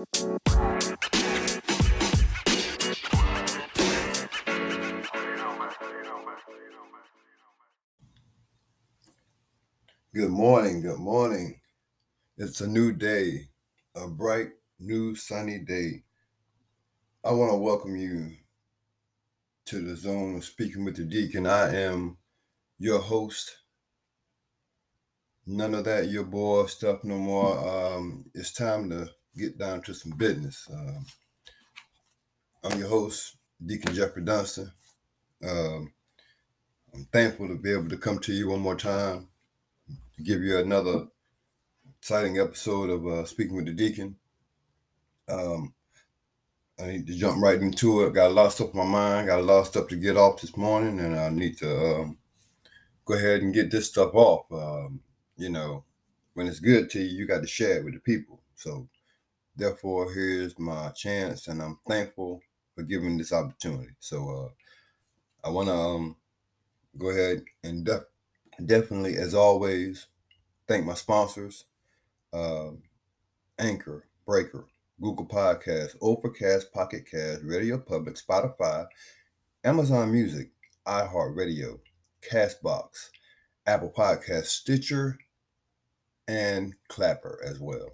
Good morning. Good morning. It's a new day, a bright, new, sunny day. I want to welcome you to the zone of speaking with the deacon. I am your host. None of that, your boy stuff no more. Um, it's time to get down to some business. Um, I'm your host, Deacon Geoffrey Dunston. Um, I'm thankful to be able to come to you one more time to give you another exciting episode of uh, Speaking with the Deacon. Um, I need to jump right into it. Got a lot of stuff on my mind. Got a lot of stuff to get off this morning, and I need to um, go ahead and get this stuff off. Um, you know, when it's good to you, you got to share it with the people. So, therefore, here's my chance, and I'm thankful for giving this opportunity. So, uh, I want to um, go ahead and def- definitely, as always, thank my sponsors uh, Anchor, Breaker, Google Podcasts, Overcast, Pocket Cast, Radio Public, Spotify, Amazon Music, iHeartRadio, Castbox, Apple Podcast, Stitcher, and Clapper as well.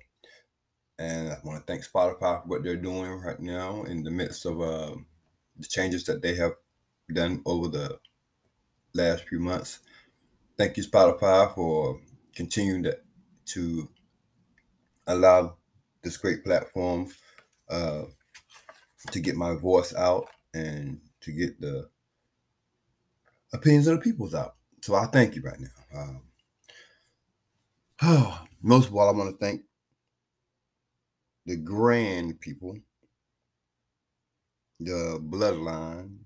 And I want to thank Spotify for what they're doing right now in the midst of uh, the changes that they have done over the last few months. Thank you, Spotify, for continuing to, to allow this great platform uh, to get my voice out and to get the opinions of the peoples out. So I thank you right now. Um, oh, most of all, I want to thank the grand people, the bloodline,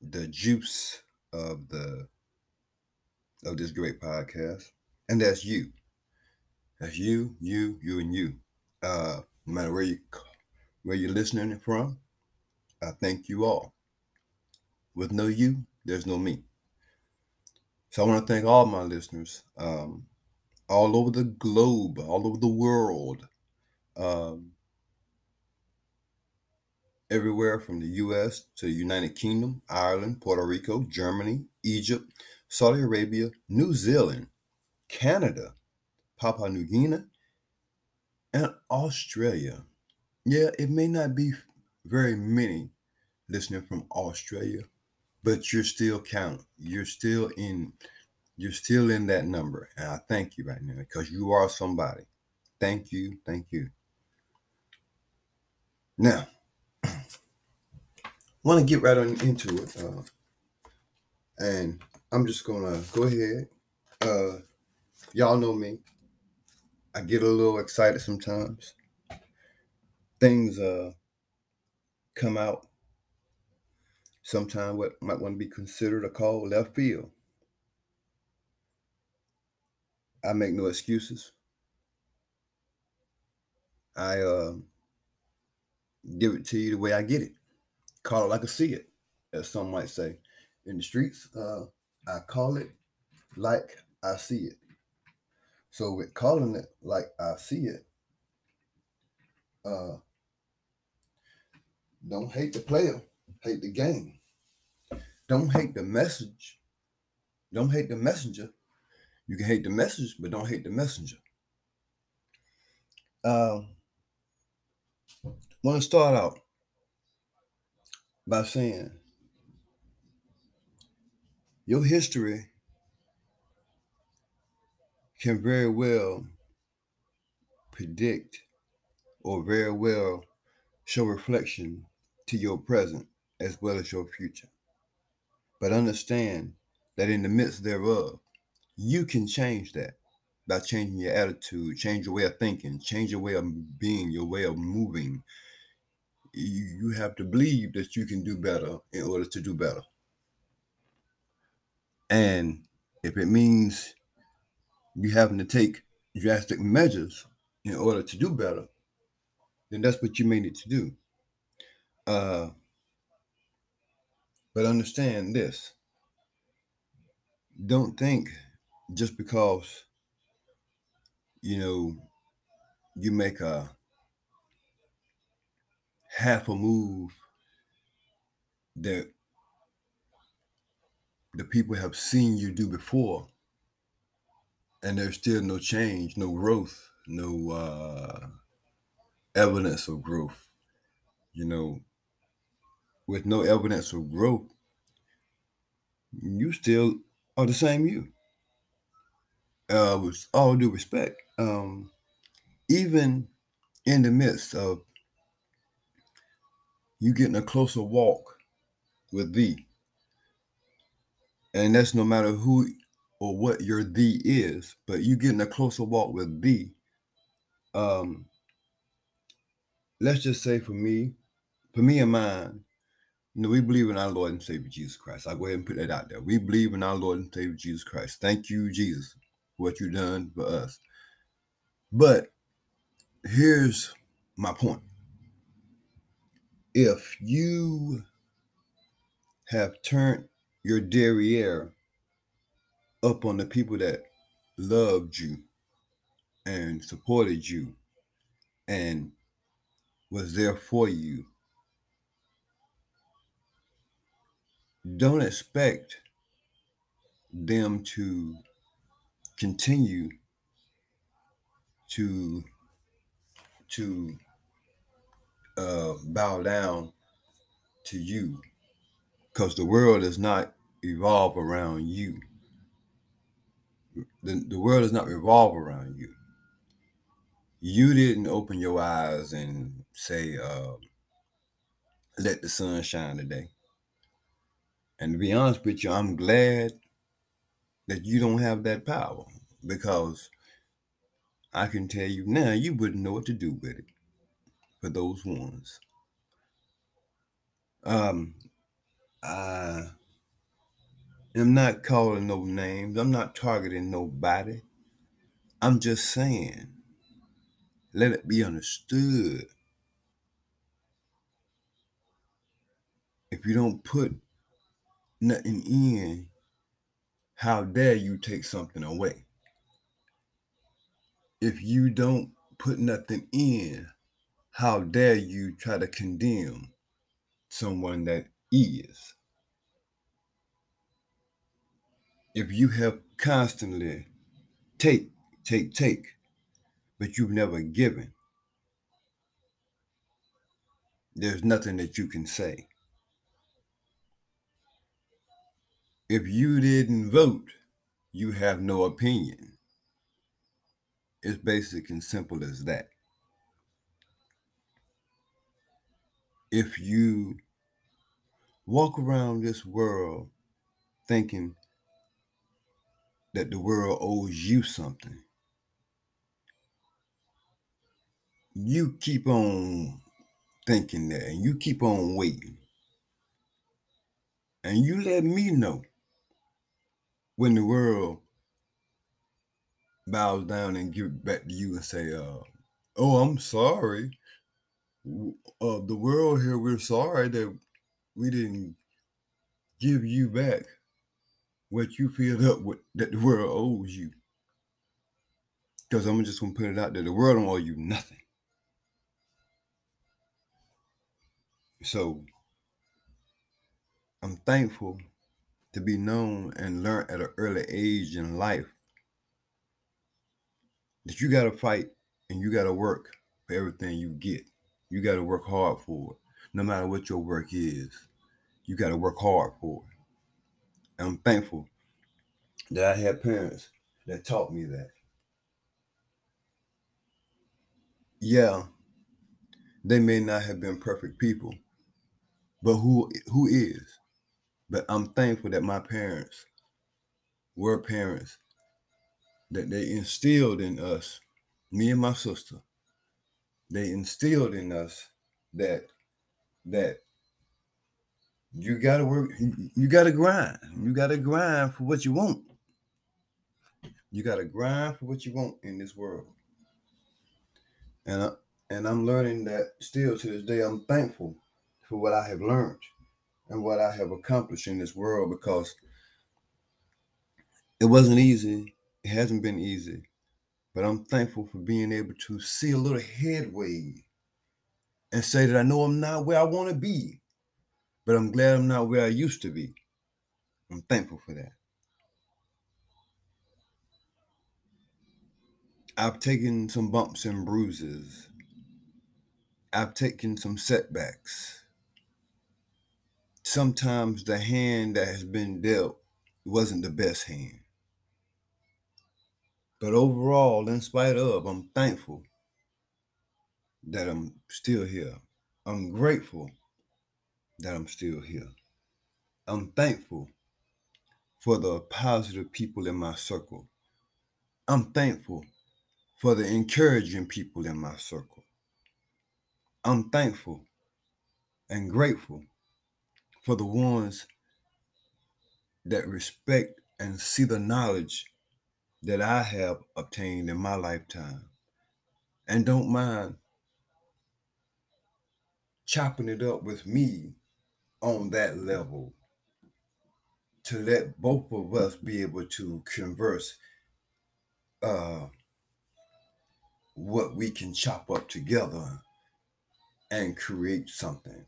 the juice of the of this great podcast, and that's you. That's you, you, you, and you. Uh, no matter where you where you're listening from, I thank you all. With no you, there's no me. So I want to thank all my listeners, um, all over the globe, all over the world, um, everywhere from the U.S. to the United Kingdom, Ireland, Puerto Rico, Germany, Egypt, Saudi Arabia, New Zealand, Canada, Papua New Guinea, and Australia. Yeah, it may not be very many listening from Australia, but you're still counting. You're still in you're still in that number. And I thank you right now because you are somebody. Thank you. Thank you. Now, want to get right on into it. Uh, and I'm just to go ahead. Uh, y'all know me. I get a little excited sometimes. Things uh, come out sometimes what might want to be considered a call left field. I make no excuses. I uh, give it to you the way I get it. Call it like I see it, as some might say. In the streets, uh, I call it like I see it. So with calling it like I see it, uh, don't hate the player, hate the game. Don't hate the message. Don't hate the messenger. You can hate the message, but don't hate the messenger. Um, want to start out by saying your history can very well predict or very well show reflection to your present as well as your future. But understand that in the midst thereof, you can change that by changing your attitude, change your way of thinking, change your way of being, your way of moving. You, you have to believe that you can do better in order to do better. And if it means you having to take drastic measures in order to do better, then that's what you may need to do. Uh, but understand this don't think just because you know you make a half a move that the people have seen you do before and there's still no change no growth no uh evidence of growth. You know with no evidence of growth you still are the same you. Uh with all due respect um even in the midst of you getting a closer walk with thee and that's no matter who or what your thee is, but you getting a closer walk with thee. Um, let's just say for me, for me and mine, you know, we believe in our Lord and Savior Jesus Christ. I'll go ahead and put that out there. We believe in our Lord and Savior Jesus Christ. Thank you, Jesus, for what you've done for us. But here's my point. If you have turned your derriere up on the people that loved you and supported you and was there for you. Don't expect them to continue to to uh, bow down to you because the world does not evolve around you the, the world does not revolve around you. You didn't open your eyes and say, uh, let the sun shine today. And to be honest with you, I'm glad that you don't have that power because I can tell you now you wouldn't know what to do with it for those ones. Um, I I'm not calling no names. I'm not targeting nobody. I'm just saying, let it be understood. If you don't put nothing in, how dare you take something away? If you don't put nothing in, how dare you try to condemn someone that is? if you have constantly take, take, take, but you've never given, there's nothing that you can say. If you didn't vote, you have no opinion. It's basic and simple as that. If you walk around this world thinking that the world owes you something. You keep on thinking that and you keep on waiting. And you let me know when the world bows down and give it back to you and say, uh, oh, I'm sorry. Uh, the world here, we're sorry that we didn't give you back what you filled up with that the world owes you. Because I'm just gonna put it out there. The world don't owe you nothing. So I'm thankful to be known and learn at an early age in life that you gotta fight and you gotta work for everything you get. You gotta work hard for it. No matter what your work is, you gotta work hard for it. I'm thankful that I had parents that taught me that. Yeah, they may not have been perfect people, but who who is? But I'm thankful that my parents were parents that they instilled in us, me and my sister, they instilled in us that that you gotta work, you gotta grind. You gotta grind for what you want. You gotta grind for what you want in this world. And I, and I'm learning that still to this day. I'm thankful for what I have learned and what I have accomplished in this world because it wasn't easy. It hasn't been easy, but I'm thankful for being able to see a little headway and say that I know I'm not where I want to be, but I'm glad I'm not where I used to be. I'm thankful for that. I've taken some bumps and bruises. I've taken some setbacks. Sometimes the hand that has been dealt wasn't the best hand. But overall, in spite of, I'm thankful that I'm still here. I'm grateful that I'm still here. I'm thankful for the positive people in my circle. I'm thankful for the encouraging people in my circle. I'm thankful and grateful for the ones that respect and see the knowledge that I have obtained in my lifetime and don't mind chopping it up with me on that level to let both of us be able to converse uh, what we can chop up together and create something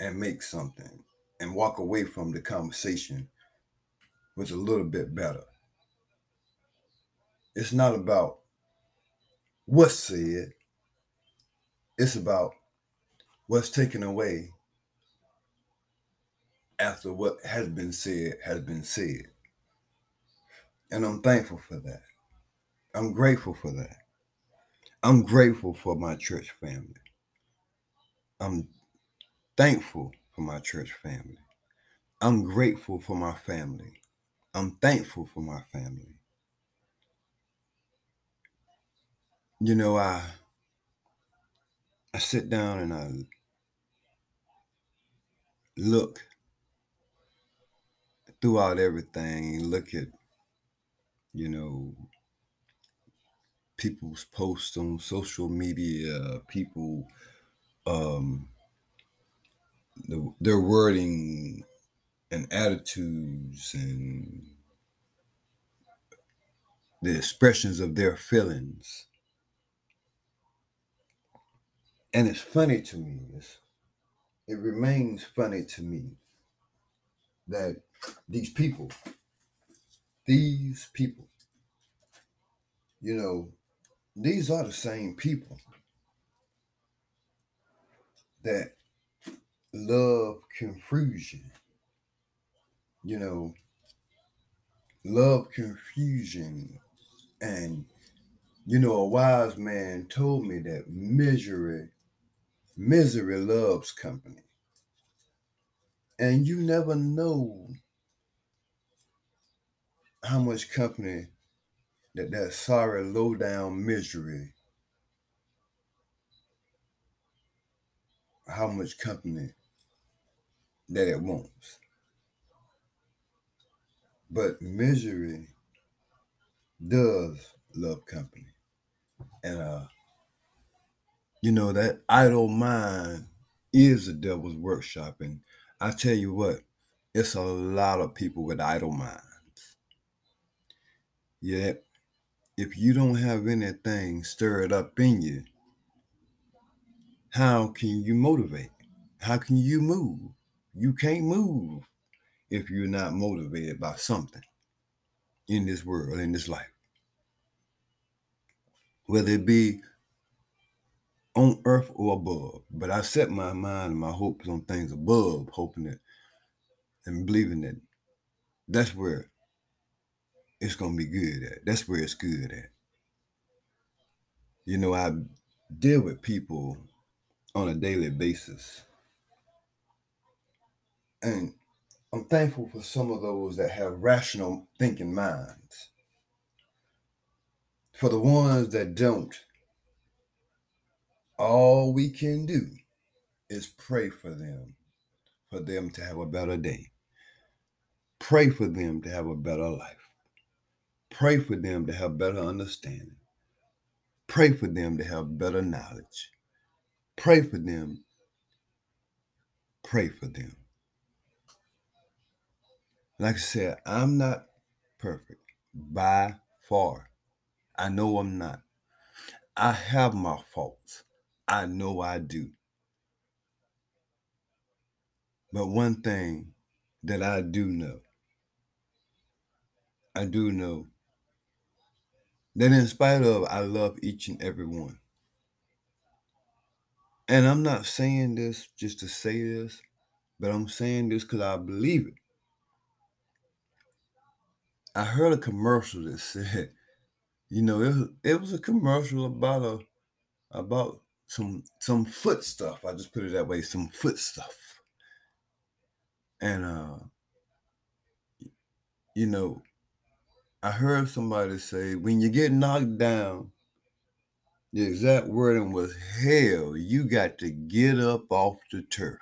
and make something and walk away from the conversation with a little bit better. It's not about what's said, it's about what's taken away after what has been said has been said. And I'm thankful for that. I'm grateful for that. I'm grateful for my church family. I'm thankful for my church family. I'm grateful for my family. I'm thankful for my family. You know, I I sit down and I look throughout everything, look at, you know, people's posts on social media, people, um, the, their wording and attitudes and the expressions of their feelings. And it's funny to me, it's, it remains funny to me that these people, these people, you know, these are the same people that love confusion, you know, love confusion. And, you know, a wise man told me that misery, misery loves company. And you never know how much company that that sorry low down misery how much company that it wants but misery does love company and uh you know that idle mind is the devil's workshop and i tell you what it's a lot of people with idle minds yet if you don't have anything stirred up in you, how can you motivate? How can you move? You can't move if you're not motivated by something in this world, in this life. Whether it be on earth or above. But I set my mind and my hopes on things above, hoping that and believing that that's where it's gonna be good at. That's where it's good at. You know, I deal with people on a daily basis. And I'm thankful for some of those that have rational thinking minds. For the ones that don't, all we can do is pray for them, for them to have a better day. Pray for them to have a better life. Pray for them to have better understanding. Pray for them to have better knowledge. Pray for them. Pray for them. Like I said, I'm not perfect by far. I know I'm not. I have my faults. I know I do. But one thing that I do know, I do know that in spite of, I love each and every one. And I'm not saying this just to say this, but I'm saying this because I believe it. I heard a commercial that said, you know, it it was a commercial about a about some some foot stuff. I just put it that way, some foot stuff. And uh you know, I heard somebody say when you get knocked down, the exact wording was hell, you got to get up off the turf.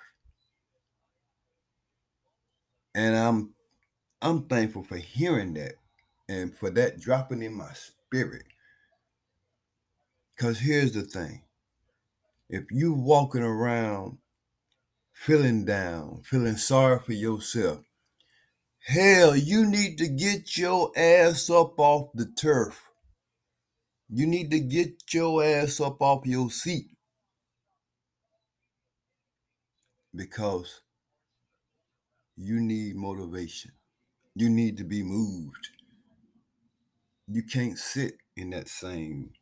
And I'm I'm thankful for hearing that and for that dropping in my spirit. Cause here's the thing. If you walking around feeling down, feeling sorry for yourself, hell, you need to get your ass up off the turf. You need to get your ass up off your seat. Because you need motivation. You need to be moved. You can't sit in that same.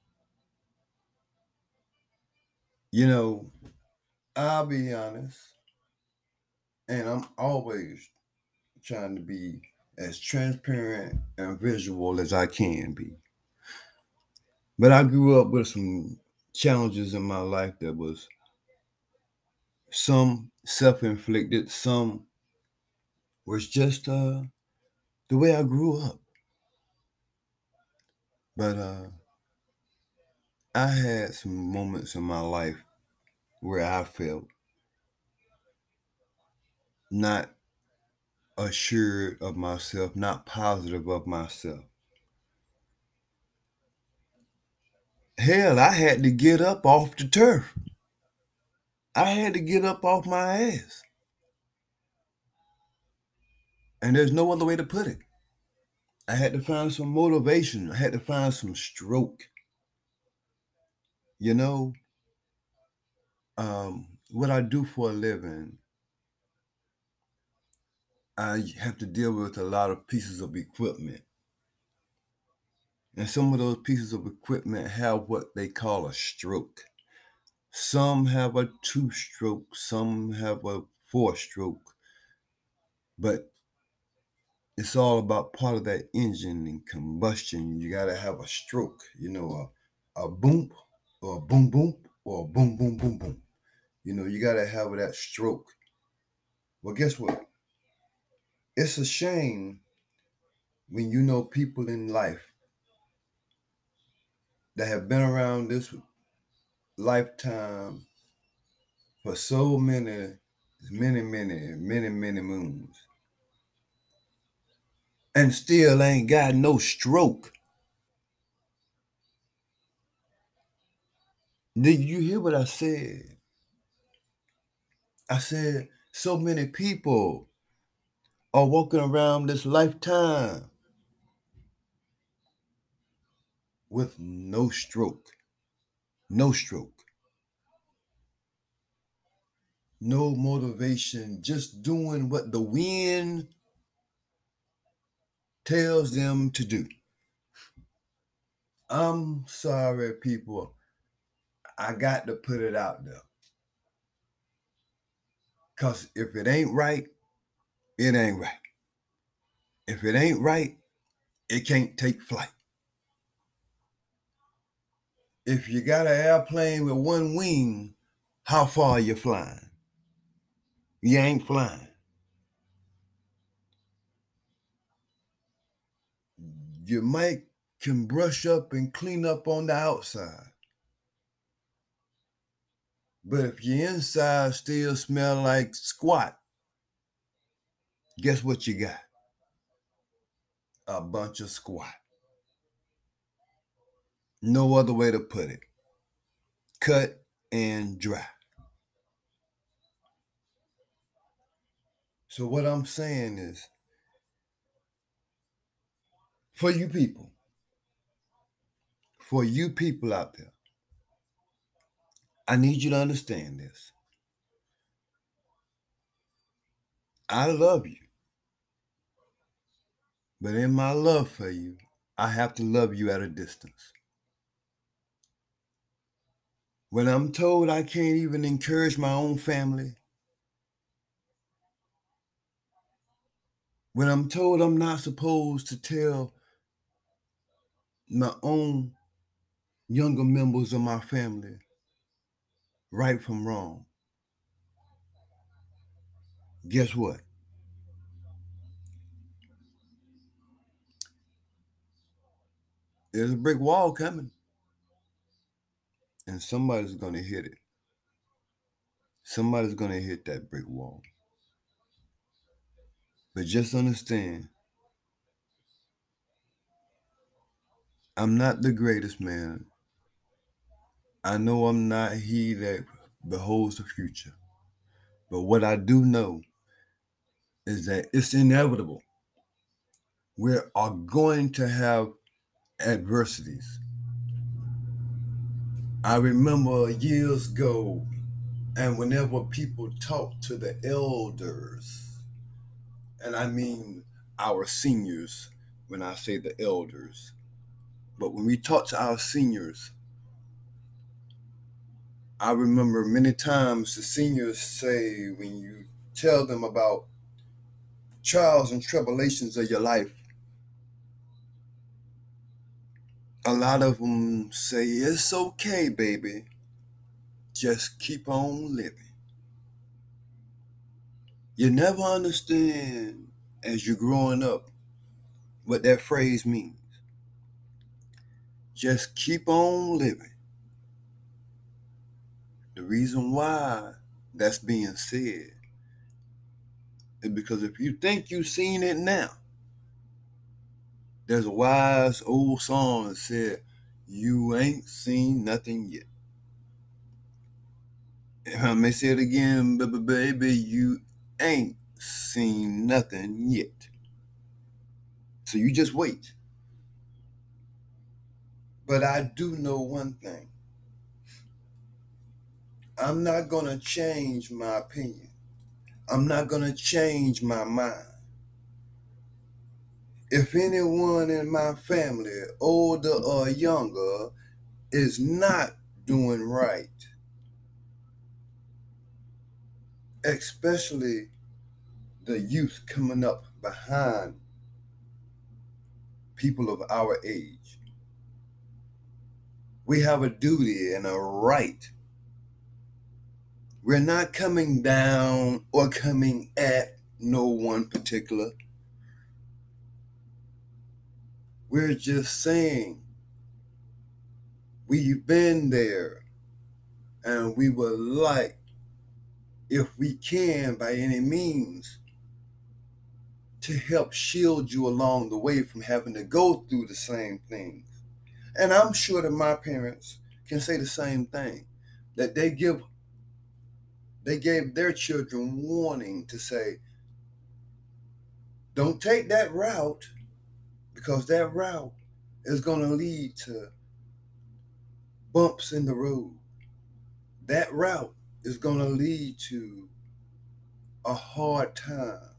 You know, I'll be honest, and I'm always trying to be as transparent and visual as I can be. But I grew up with some challenges in my life that was some self-inflicted, some was just uh the way I grew up. But uh I had some moments in my life where I felt not assured of myself, not positive of myself. Hell, I had to get up off the turf. I had to get up off my ass. And there's no other way to put it. I had to find some motivation. I had to find some stroke. You know, um, what I do for a living, I have to deal with a lot of pieces of equipment. And some of those pieces of equipment have what they call a stroke. Some have a two stroke, some have a four stroke. But it's all about part of that engine and combustion. You got to have a stroke, you know, a, a boom or boom boom or boom boom boom boom. You know, you got to have that stroke. Well, guess what? It's a shame when you know people in life that have been around this lifetime for so many, many, many, many, many moons and still ain't got no stroke. Did you hear what I said? I said, so many people are walking around this lifetime with no stroke. No stroke. No motivation, just doing what the wind tells them to do. I'm sorry, people. I got to put it out there. Because if it ain't right, it ain't right. If it ain't right, it can't take flight. If you got an airplane with one wing, how far you flying? You ain't flying. You might can brush up and clean up on the outside. But if your inside still smell like squat, guess what you got? A bunch of squat. No other way to put it. Cut and dry. So, what I'm saying is for you people, for you people out there, I need you to understand this. I love you. But in my love for you, I have to love you at a distance. When I'm told I can't even encourage my own family, when I'm told I'm not supposed to tell my own younger members of my family right from wrong, guess what? There's a brick wall coming, and somebody's going to hit it. Somebody's going to hit that brick wall. But just understand, I'm not the greatest man. I know I'm not he that beholds the future. But what I do know is that it's inevitable. We are going to have adversities. I remember years ago, and whenever people talk to the elders, and I mean our seniors when I say the elders. But when we talk to our seniors, I remember many times the seniors say when you tell them about trials and tribulations of your life, a lot of them say, It's okay, baby. Just keep on living. You never understand as you're growing up what that phrase means. Just keep on living. The reason why that's being said is because if you think you've seen it now, there's a wise old song that said, You ain't seen nothing yet. If I may say it again, baby, you ain't seen nothing yet. So you just wait. But I do know one thing. I'm not going to change my opinion. I'm not going to change my mind. If anyone in my family, older or younger, is not doing right, especially the youth coming up behind people of our age. We have a duty and a right. We're not coming down or coming at no one particular. We're just saying we've been there and we would like if we can, by any means, to help shield you along the way from having to go through the same things. And I'm sure that my parents can say the same thing that they give they gave their children warning to say don't take that route because that route is going to lead to bumps in the road. That route is going to lead to a hard time.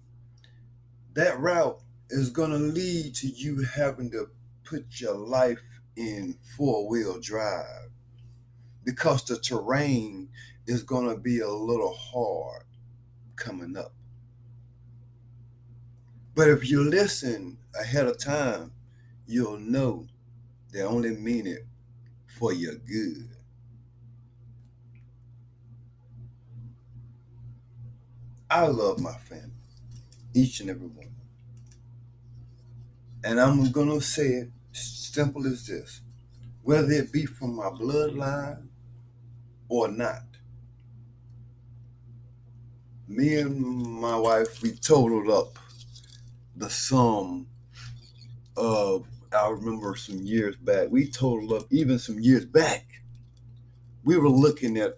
That route is going to lead to you having to put your life in four wheel drive because the terrain is going to be a little hard coming up. But if you listen ahead of time, you'll know they only mean it for your good. I love my family, each and every one. And I'm going to say it simple as this whether it be from my bloodline or not. Me and my wife, we totaled up the sum of, I remember some years back, we totaled up even some years back. We were looking at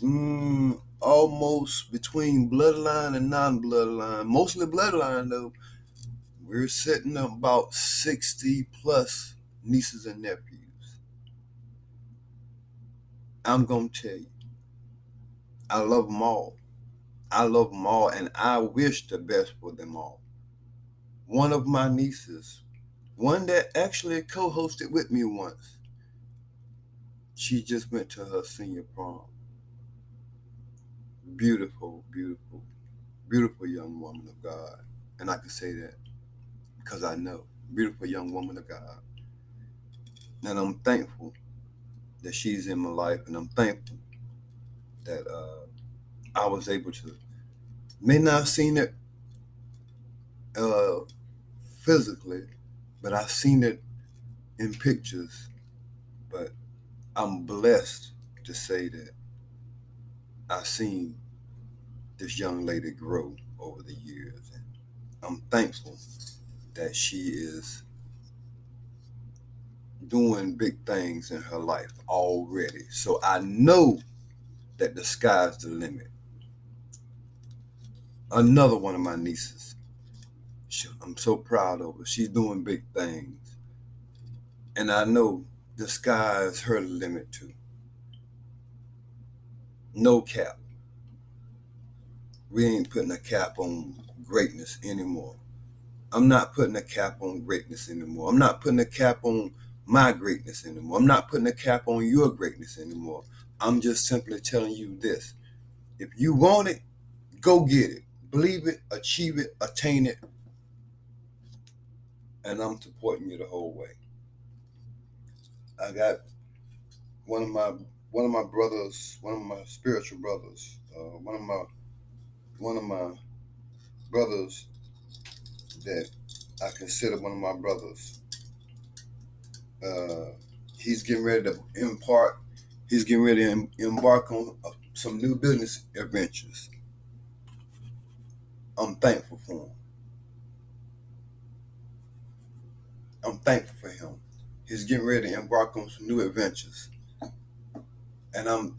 mm, almost between bloodline and non-bloodline, mostly bloodline though. We're sitting about 60 plus nieces and nephews. I'm gonna tell you, I love them all. I love them all and I wish the best for them all. One of my nieces, one that actually co hosted with me once, she just went to her senior prom. Beautiful, beautiful, beautiful young woman of God. And I can say that because I know. Beautiful young woman of God. And I'm thankful that she's in my life, and I'm thankful that uh, I was able to. May not have seen it uh, physically, but I've seen it in pictures. But I'm blessed to say that I've seen this young lady grow over the years. And I'm thankful that she is doing big things in her life already. So I know that the sky's the limit. Another one of my nieces. I'm so proud of her. She's doing big things. And I know the sky is her limit too. No cap. We ain't putting a cap on greatness anymore. I'm not putting a cap on greatness anymore. I'm not putting a cap on my greatness anymore. I'm not putting a cap on your greatness anymore. I'm just simply telling you this. If you want it, go get it. Believe it, achieve it, attain it. And I'm supporting you the whole way. I got one of my one of my brothers, one of my spiritual brothers, uh, one of my one of my brothers that I consider one of my brothers. Uh, he's getting ready to impart. He's getting ready to embark on uh, some new business adventures. I'm thankful for him. I'm thankful for him. He's getting ready to embark on some new adventures. And I'm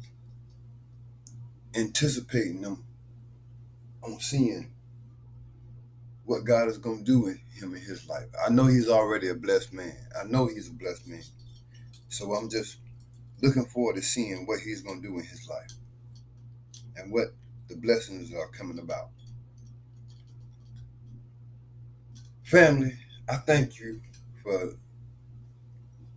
anticipating them on seeing what God is going to do with him in his life. I know he's already a blessed man. I know he's a blessed man. So I'm just looking forward to seeing what he's going to do in his life and what the blessings are coming about. Family, I thank you for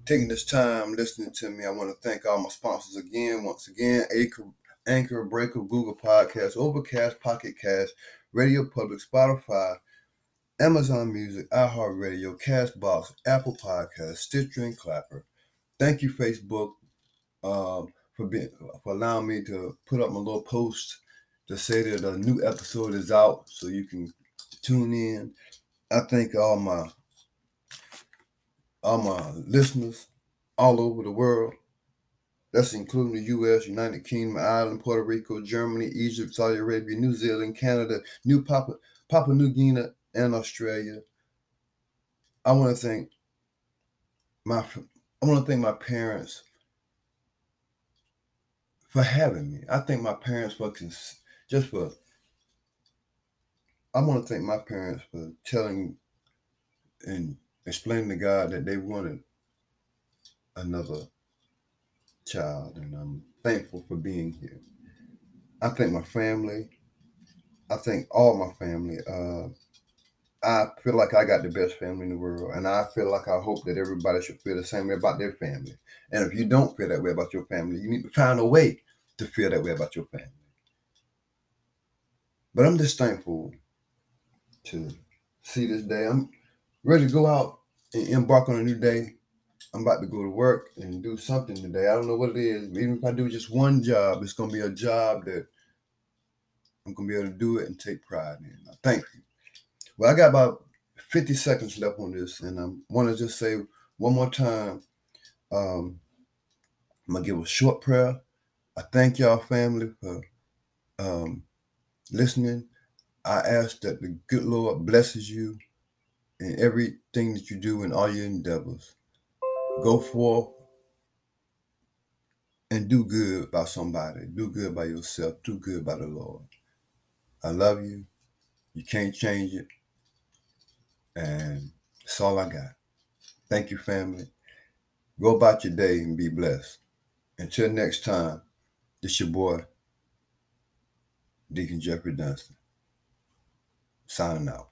taking this time listening to me. I want to thank all my sponsors again. Once again, Anchor, Anchor Breaker, Google Podcast, Overcast, Pocket Cast, Radio Public, Spotify, Amazon Music, iHeartRadio, Castbox, Apple Podcast, Stitcher, and Clapper. Thank you, Facebook, um, for being for allowing me to put up my little post to say that a new episode is out, so you can tune in. I thank all my all my listeners all over the world. That's including the U.S., United Kingdom, Ireland, Puerto Rico, Germany, Egypt, Saudi Arabia, New Zealand, Canada, New Papua, Papua New Guinea, and Australia. I want to thank my I want to thank my parents for having me. I thank my parents for just for. I want to thank my parents for telling and explaining to God that they wanted another child, and I'm thankful for being here. I thank my family. I thank all my family. Uh, I feel like I got the best family in the world, and I feel like I hope that everybody should feel the same way about their family. And if you don't feel that way about your family, you need to find a way to feel that way about your family. But I'm just thankful to see this day. I'm ready to go out and embark on a new day. I'm about to go to work and do something today. I don't know what it is. Even if I do just one job, it's going to be a job that I'm going to be able to do it and take pride in. I thank you. Well, I got about 50 seconds left on this, and I want to just say one more time um, I'm going to give a short prayer. I thank y'all, family, for um, listening. I ask that the good Lord blesses you in everything that you do in all your endeavors. Go forth and do good by somebody. Do good by yourself. Do good by the Lord. I love you. You can't change it. And that's all I got. Thank you, family. Go about your day and be blessed. Until next time, this your boy, Deacon Geoffrey Dunston, signing out.